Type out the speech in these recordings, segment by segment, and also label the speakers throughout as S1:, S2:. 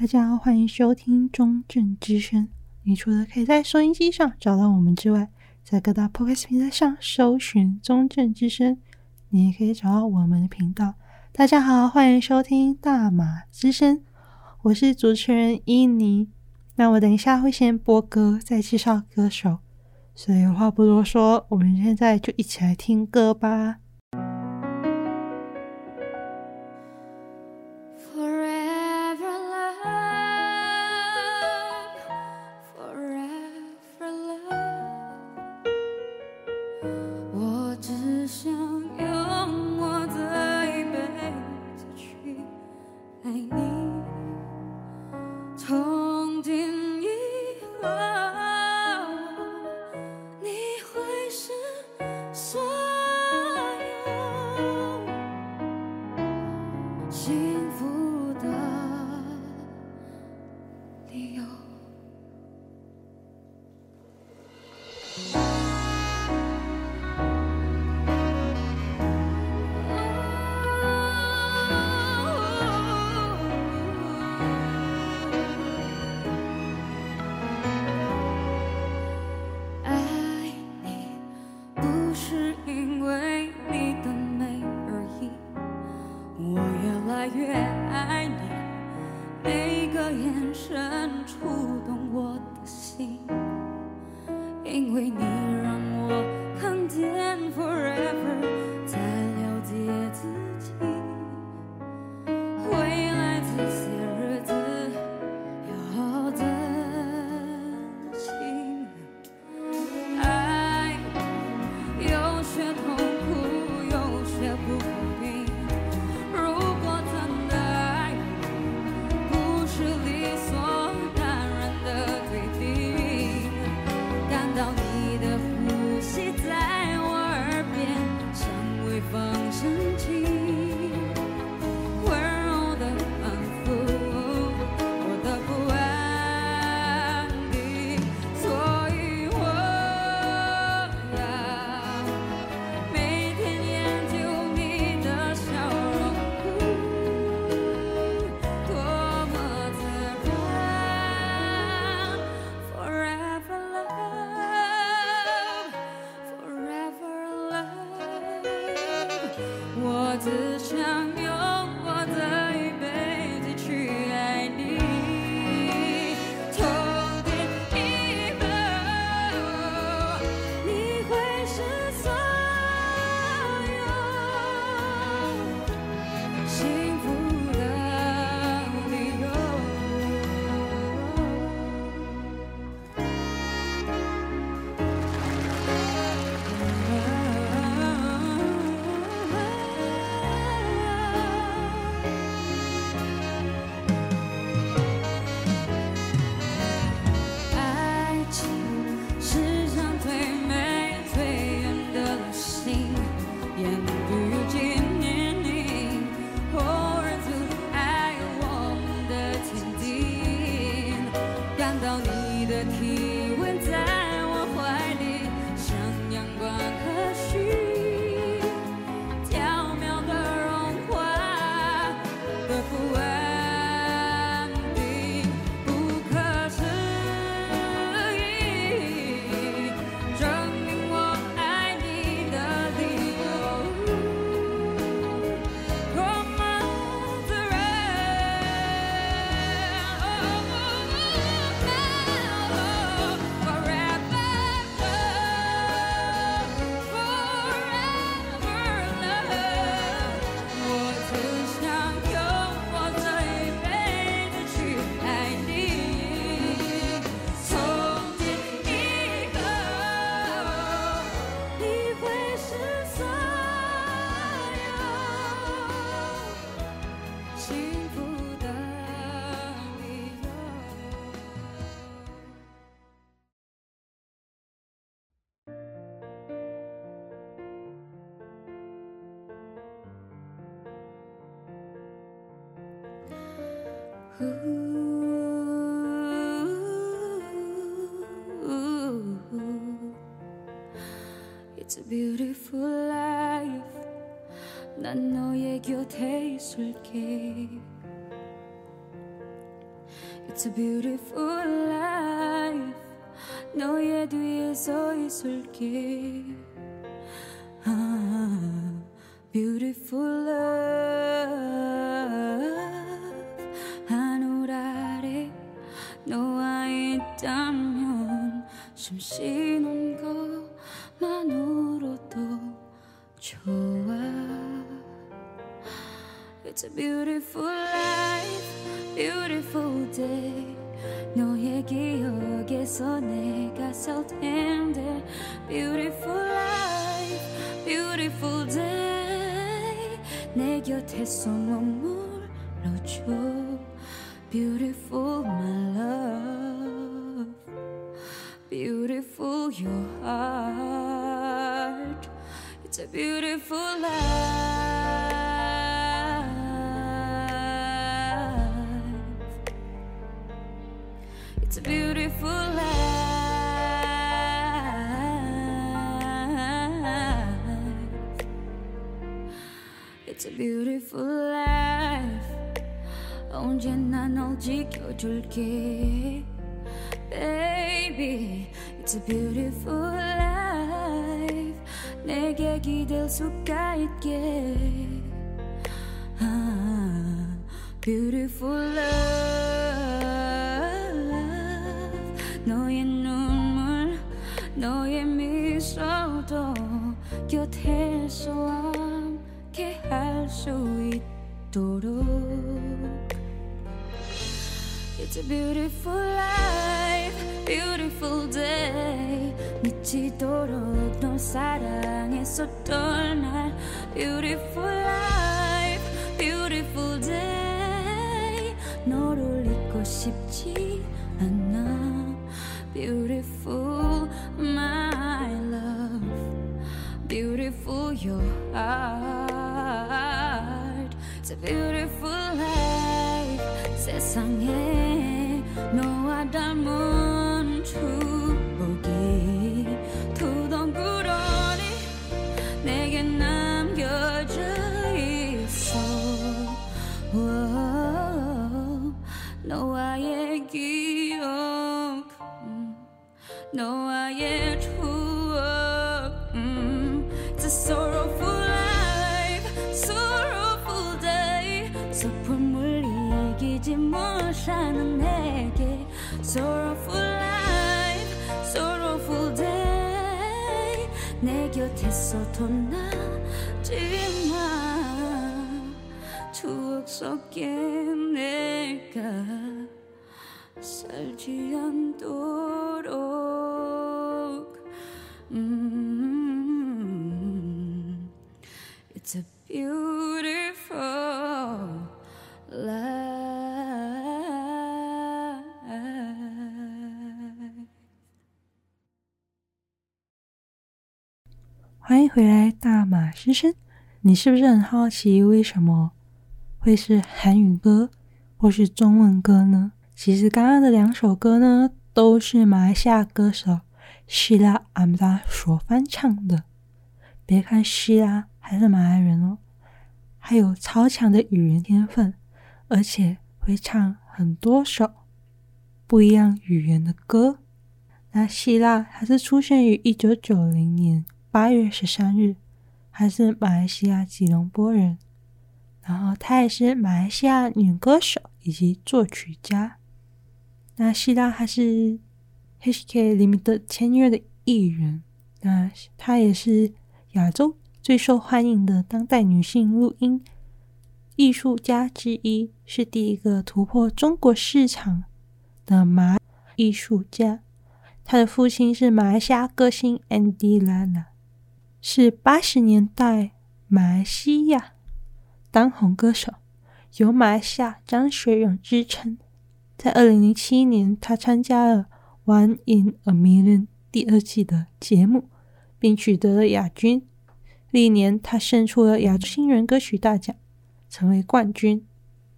S1: 大家好，欢迎收听中正之声。你除了可以在收音机上找到我们之外，在各大 Podcast 平台上搜寻中正之声，你也可以找到我们的频道。大家好，欢迎收听大马之声，我是主持人伊妮。那我等一下会先播歌，再介绍歌手，所以话不多说，我们现在就一起来听歌吧。你有 beautiful life. 난 너의 곁에 있을게. It's a beautiful life. 너의 뒤에 서 있을게. ah, Beautiful life a beautiful life, beautiful day 너의 기억에서 내가 설 텐데 Beautiful life, beautiful day 내 곁에서 머물러줘 Beautiful my love Beautiful your heart It's a beautiful life It's a beautiful life 언제나 널 지켜줄게 Baby It's a beautiful life 내게 기댈 수가 있게 아, Beautiful love 너의 눈물 너의 미소도 곁에서 수 있도록 It's a beautiful life, beautiful day. 미치도록 널 사랑했었던 날. Beautiful life, beautiful day. 너를 잊고 싶지 않아. Beautiful, my love. Beautiful, your heart. It's a beautiful life. 세상에 너와 닮은 축 떠나지 마 추억 속에 내가 살지 않도록. 음, It's a beautiful
S2: 回来，大马师生。你是不是很好奇，为什么会是韩语歌或是中文歌呢？其实刚刚的两首歌呢，都是马来西亚歌手希拉阿姆达所翻唱的。别看希拉还是马来人哦，还有超强的语言天分，而且会唱很多首不一样语言的歌。那希拉还是出现于一九九零年八月十三日，还是马来西亚吉隆坡人。然后她也是马来西亚女歌手以及作曲家。那希拉还是 HK Limited 签约的艺人。那她也是亚洲最受欢迎的当代女性录音艺术家之一，是第一个突破中国市场的马艺术家。她的父亲是马来西亚歌星 Andy Lara，是八十年代马来西亚当红歌手，有马来西亚张学友之称。在二零零七年，他参加了《One in a Million》第二季的节目。并取得了亚军。历年，他胜出了亚洲新人歌曲大奖，成为冠军。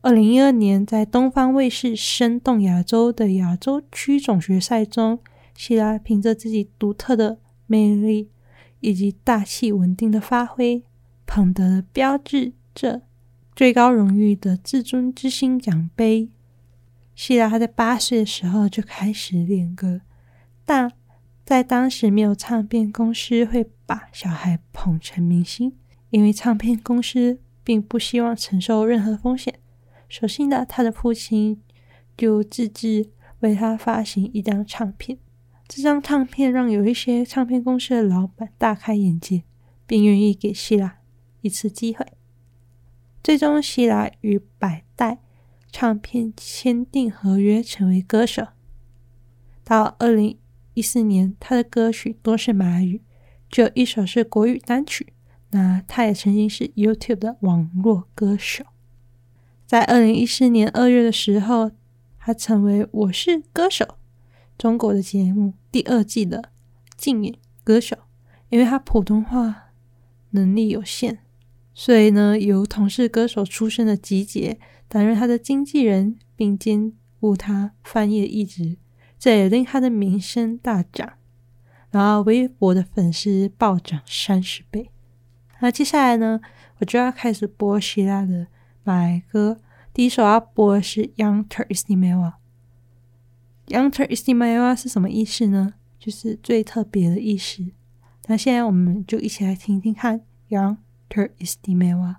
S2: 二零一二年，在东方卫视《声动亚洲》的亚洲区总决赛中，希拉凭着自己独特的魅力以及大气稳定的发挥，捧得标志着最高荣誉的至尊之星奖杯。希拉他在八岁的时候就开始练歌，但在当时没有唱片公司会把小孩捧成明星，因为唱片公司并不希望承受任何风险。所幸的，他的父亲就自制为他发行一张唱片。这张唱片让有一些唱片公司的老板大开眼界，并愿意给希拉一次机会。最终，希拉与百代。唱片签订合约，成为歌手。到二零一四年，他的歌曲多是马语，只有一首是国语单曲。那他也曾经是 YouTube 的网络歌手。在二零一四年二月的时候，他成为《我是歌手》中国的节目第二季的竞演歌手。因为他普通话能力有限，所以呢，由同是歌手出身的吉杰。担任他的经纪人，并兼顾他翻译的一职，这也令他的名声大涨，然后微博的粉丝暴涨三十倍。那接下来呢，我就要开始播希拉的马来歌。第一首要播的是《Young Teristimewa》。Younger isima wa 是什么意思呢？就是最特别的意思。那现在我们就一起来听听看《，Younger isima wa》。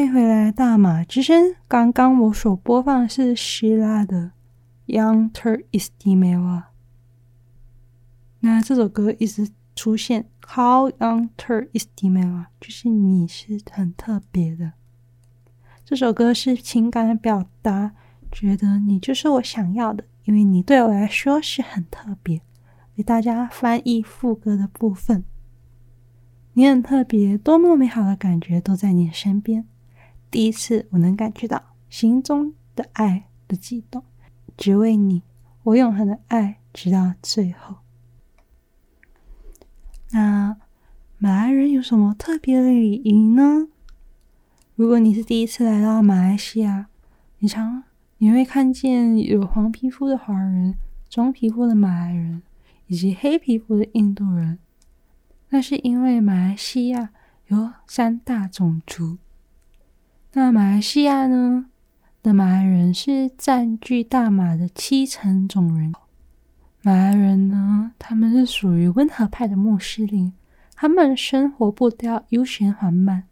S2: 欢迎回来，大马之声。刚刚我所播放的是希拉的《Yang Ter Istimewa》。那这首歌一直出现，How Yang Ter Istimewa，就是你是很特别的。这首歌是情感的表达，觉得你就是我想要的，因为你对我来说是很特别。为大家翻译副歌的部分：你很特别，多么美好的感觉都在你身边。第一次，我能感觉到心中的爱的悸动，只为你，我永恒的爱，直到最后。那马来人有什么特别的礼仪呢？如果你是第一次来到马来西亚，你常你会看见有黄皮肤的华人、棕皮肤的马来人以及黑皮肤的印度人。那是因为马来西亚有三大种族。那马来西亚呢的马来人是占据大马的七成总人口。马来人呢，他们是属于温和派的穆斯林，他们生活步调悠闲缓慢，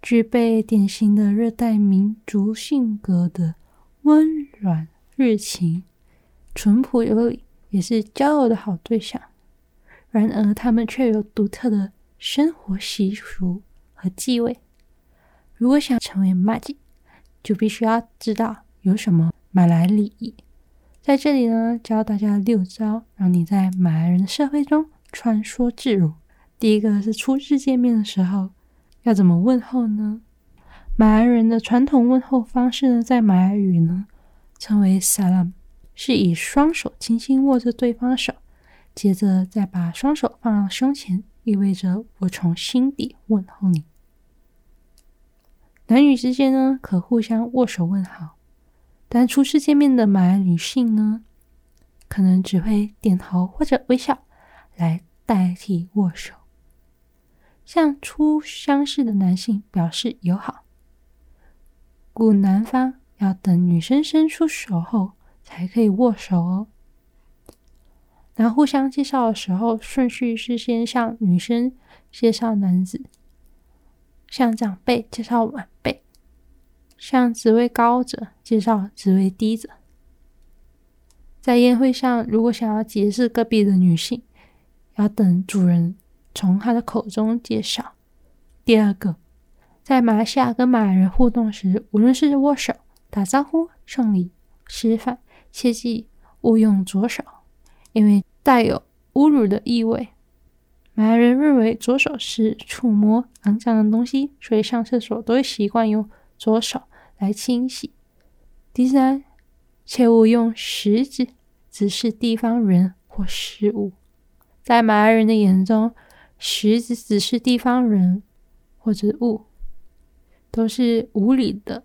S2: 具备典型的热带民族性格的温软、热情、淳朴有礼，也是交友的好对象。然而，他们却有独特的生活习俗和忌讳。如果想成为马吉，就必须要知道有什么马来礼仪。在这里呢，教大家六招，让你在马来人的社会中穿梭自如。第一个是初次见面的时候要怎么问候呢？马来人的传统问候方式呢，在马来语呢称为 “salam”，是以双手轻轻握着对方的手，接着再把双手放到胸前，意味着我从心底问候你。男女之间呢，可互相握手问好，但初次见面的马来女性呢，可能只会点头或者微笑来代替握手。向初相识的男性表示友好，故男方要等女生伸出手后才可以握手哦。那互相介绍的时候，顺序是先向女生介绍男子。向长辈介绍晚，向职位高者介绍职位低者。在宴会上，如果想要结识隔壁的女性，要等主人从她的口中介绍。第二个，在马来西亚跟马来人互动时，无论是握手、打招呼、送礼、吃饭，切记勿用左手，因为带有侮辱的意味。马来人认为左手是触摸肮脏的东西，所以上厕所都会习惯用左手来清洗。第三，切勿用食指指示地方人或事物。在马来人的眼中，食指指示地方人或者物都是无理的，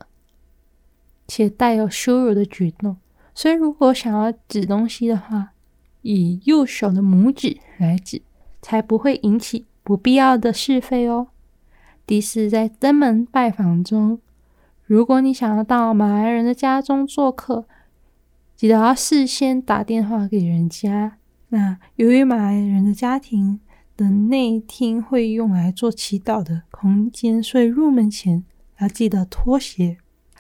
S2: 且带有羞辱的举动。所以，如果想要指东西的话，以右手的拇指来指。才不会引起不必要的是非哦。第四，在登门拜访中，如果你想要到马来人的家中做客，记得要事先打电话给人家。那由于马来人的家庭的内厅会用来做祈祷的空间，所以入门前要记得脱鞋。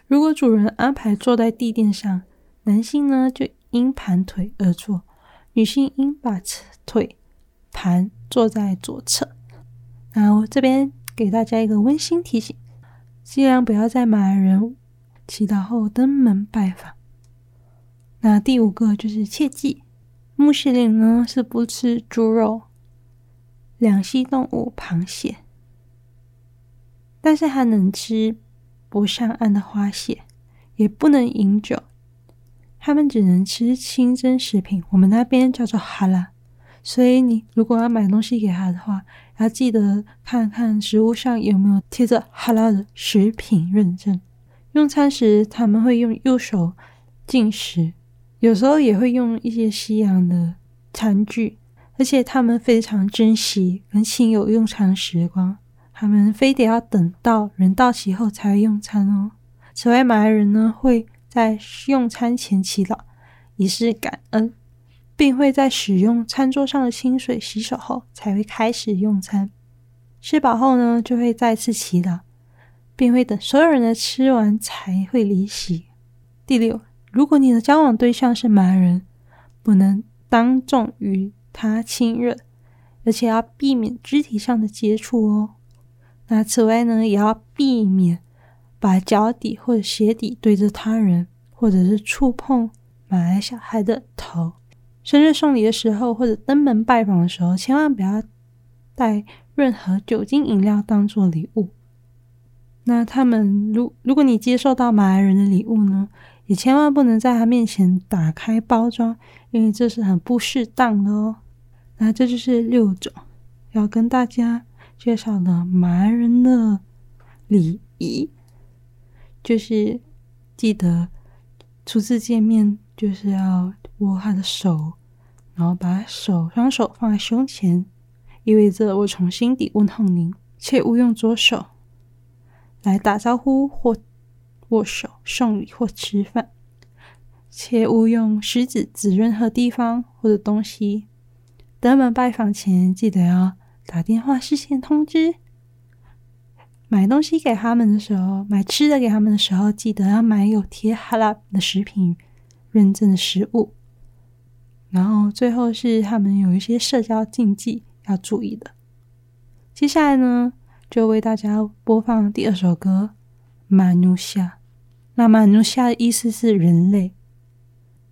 S2: 如果主人安排坐在地垫上，男性呢就应盘腿而坐，女性应把腿盘坐在左侧。那我这边给大家一个温馨提醒：尽量不要在马来人祈祷后登门拜访。那第五个就是切记，穆斯林呢是不吃猪肉、两栖动物、螃蟹，但是还能吃不上岸的花蟹，也不能饮酒。他们只能吃清真食品，我们那边叫做哈拉。所以，你如果要买东西给他的话，要记得看看食物上有没有贴着哈拉的食品认证。用餐时，他们会用右手进食，有时候也会用一些西洋的餐具，而且他们非常珍惜跟亲友用餐时光，他们非得要等到人到齐后才会用餐哦。此外，马来人呢会在用餐前祈祷，以示感恩。并会在使用餐桌上的清水洗手后才会开始用餐。吃饱后呢，就会再次祈祷，并会等所有人都吃完才会离席。第六，如果你的交往对象是盲人，不能当众与他亲热，而且要避免肢体上的接触哦。那此外呢，也要避免把脚底或者鞋底对着他人，或者是触碰马来小孩的头。生日送礼的时候，或者登门拜访的时候，千万不要带任何酒精饮料当做礼物。那他们如如果你接受到马来人的礼物呢，也千万不能在他面前打开包装，因为这是很不适当的哦。那这就是六种要跟大家介绍的马来人的礼仪，就是记得初次见面就是要握他的手，然后把手双手放在胸前，意味着我从心底问候您，切勿用左手来打招呼或握手、送礼或吃饭，切勿用食指指任何地方或者东西。登门拜访前，记得要打电话事先通知。买东西给他们的时候，买吃的给他们的时候，记得要买有贴哈拉的食品认证的食物。然后最后是他们有一些社交禁忌要注意的。接下来呢，就为大家播放第二首歌《马努夏》。那马努夏的意思是人类。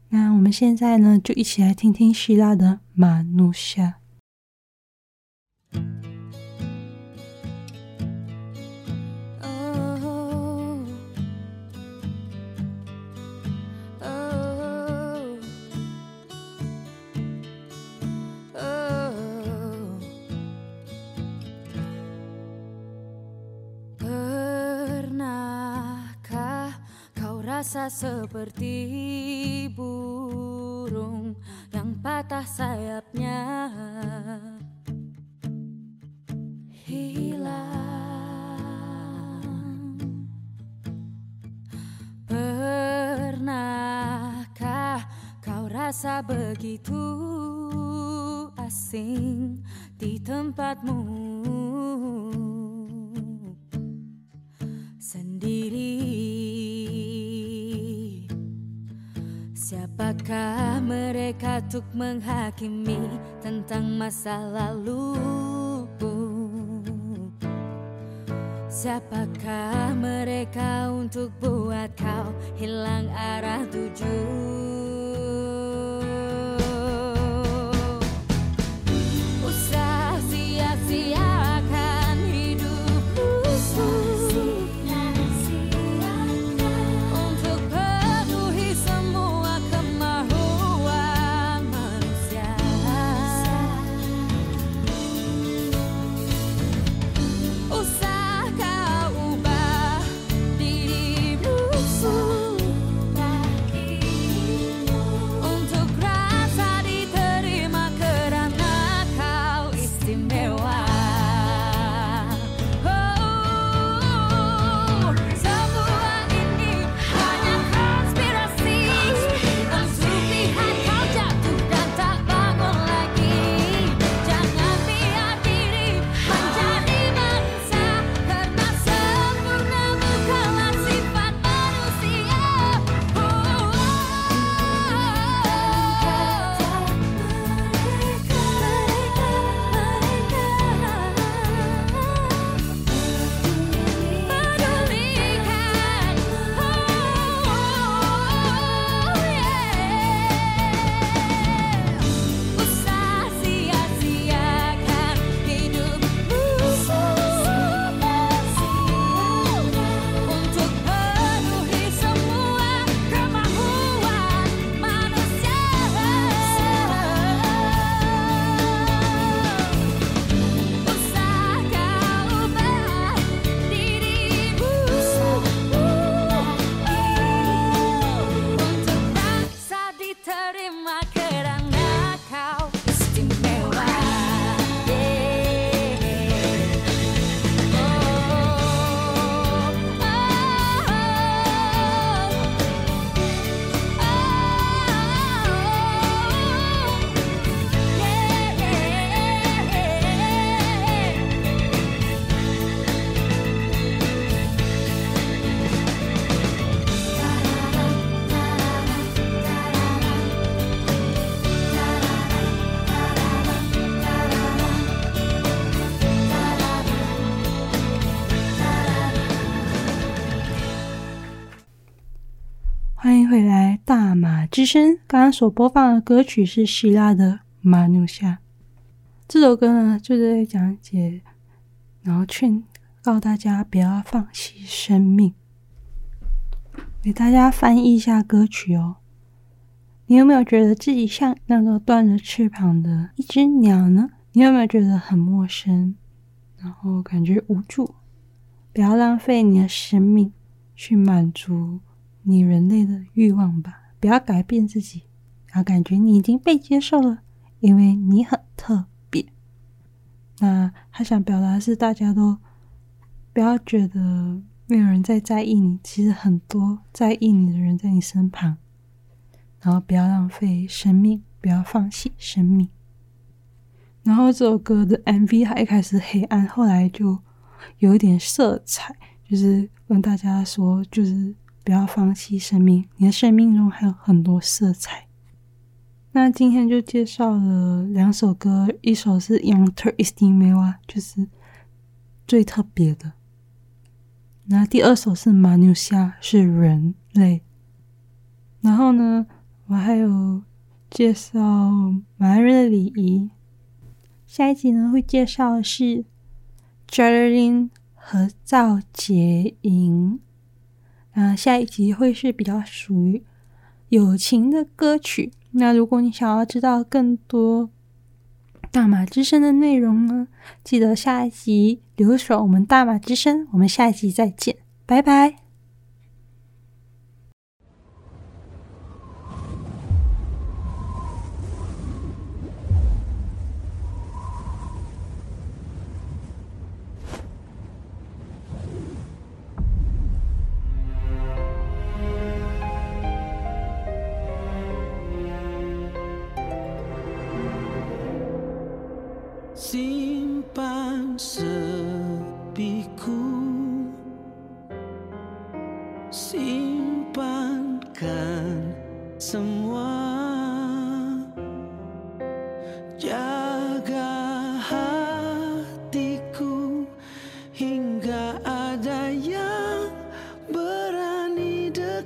S2: 那我们现在呢，就一起来听听希拉的《马努夏》。
S1: Rasa seperti burung yang patah sayapnya hilang. Pernahkah kau rasa begitu asing di tempatmu untuk menghakimi tentang masa lalu? Siapakah mereka untuk buat kau hilang arah tujuan?
S2: 之声。刚刚所播放的歌曲是希腊的《马努夏》。这首歌呢，就是在讲解，然后劝告大家不要放弃生命。给大家翻译一下歌曲哦。你有没有觉得自己像那个断了翅膀的一只鸟呢？你有没有觉得很陌生，然后感觉无助？不要浪费你的生命去满足你人类的欲望吧。不要改变自己，然后感觉你已经被接受了，因为你很特别。那他想表达的是，大家都不要觉得。没有人在在意你，其实很多在意你的人在你身旁。然后不要浪费生命，不要放弃生命。然后这首歌的 MV 还一开始黑暗，后来就有一点色彩，就是跟大家说，就是不要放弃生命，你的生命中还有很多色彩。那今天就介绍了两首歌，一首是《Yang Teristimewa》，就是最特别的。那第二首是《马努夏》，是人类。然后呢，我还有介绍马来人的礼仪。下一集呢，会介绍的是 Geraldine 合照结营。嗯下一集会是比较属于友情的歌曲。那如果你想要知道更多，大马之声的内容呢，记得下一集留守我们大马之声，我们下一集再见，拜拜。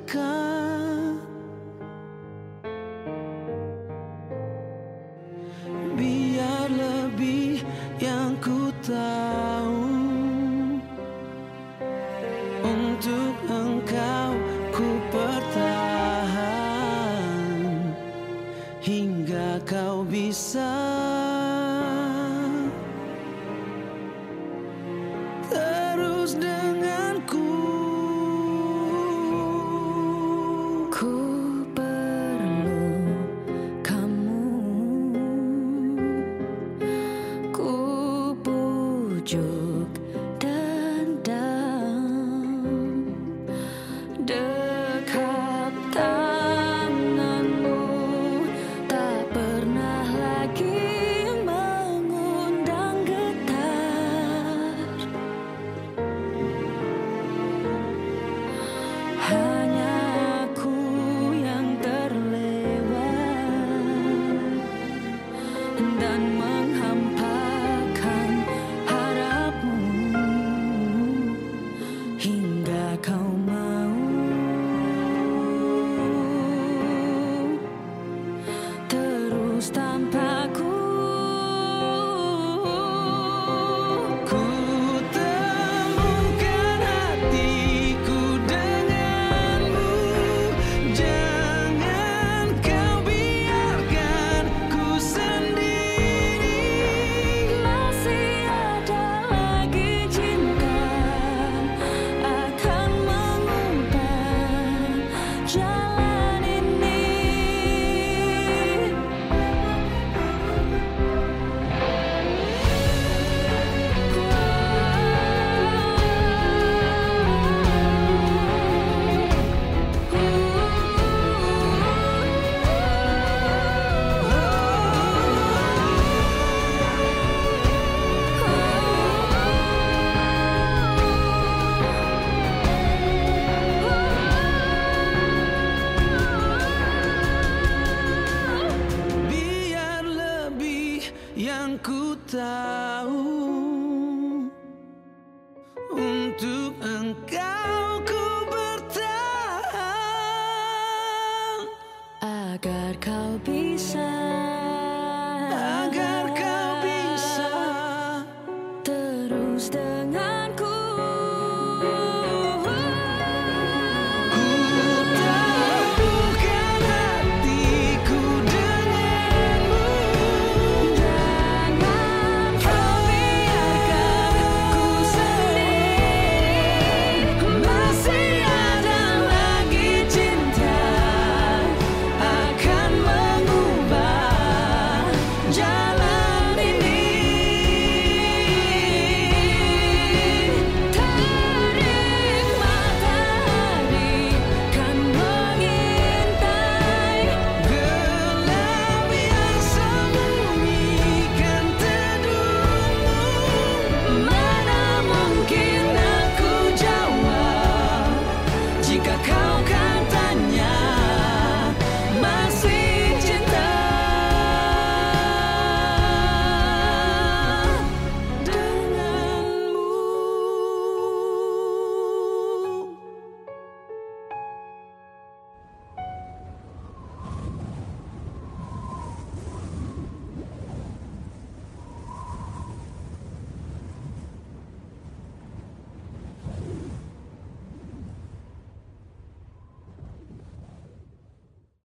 S1: Come.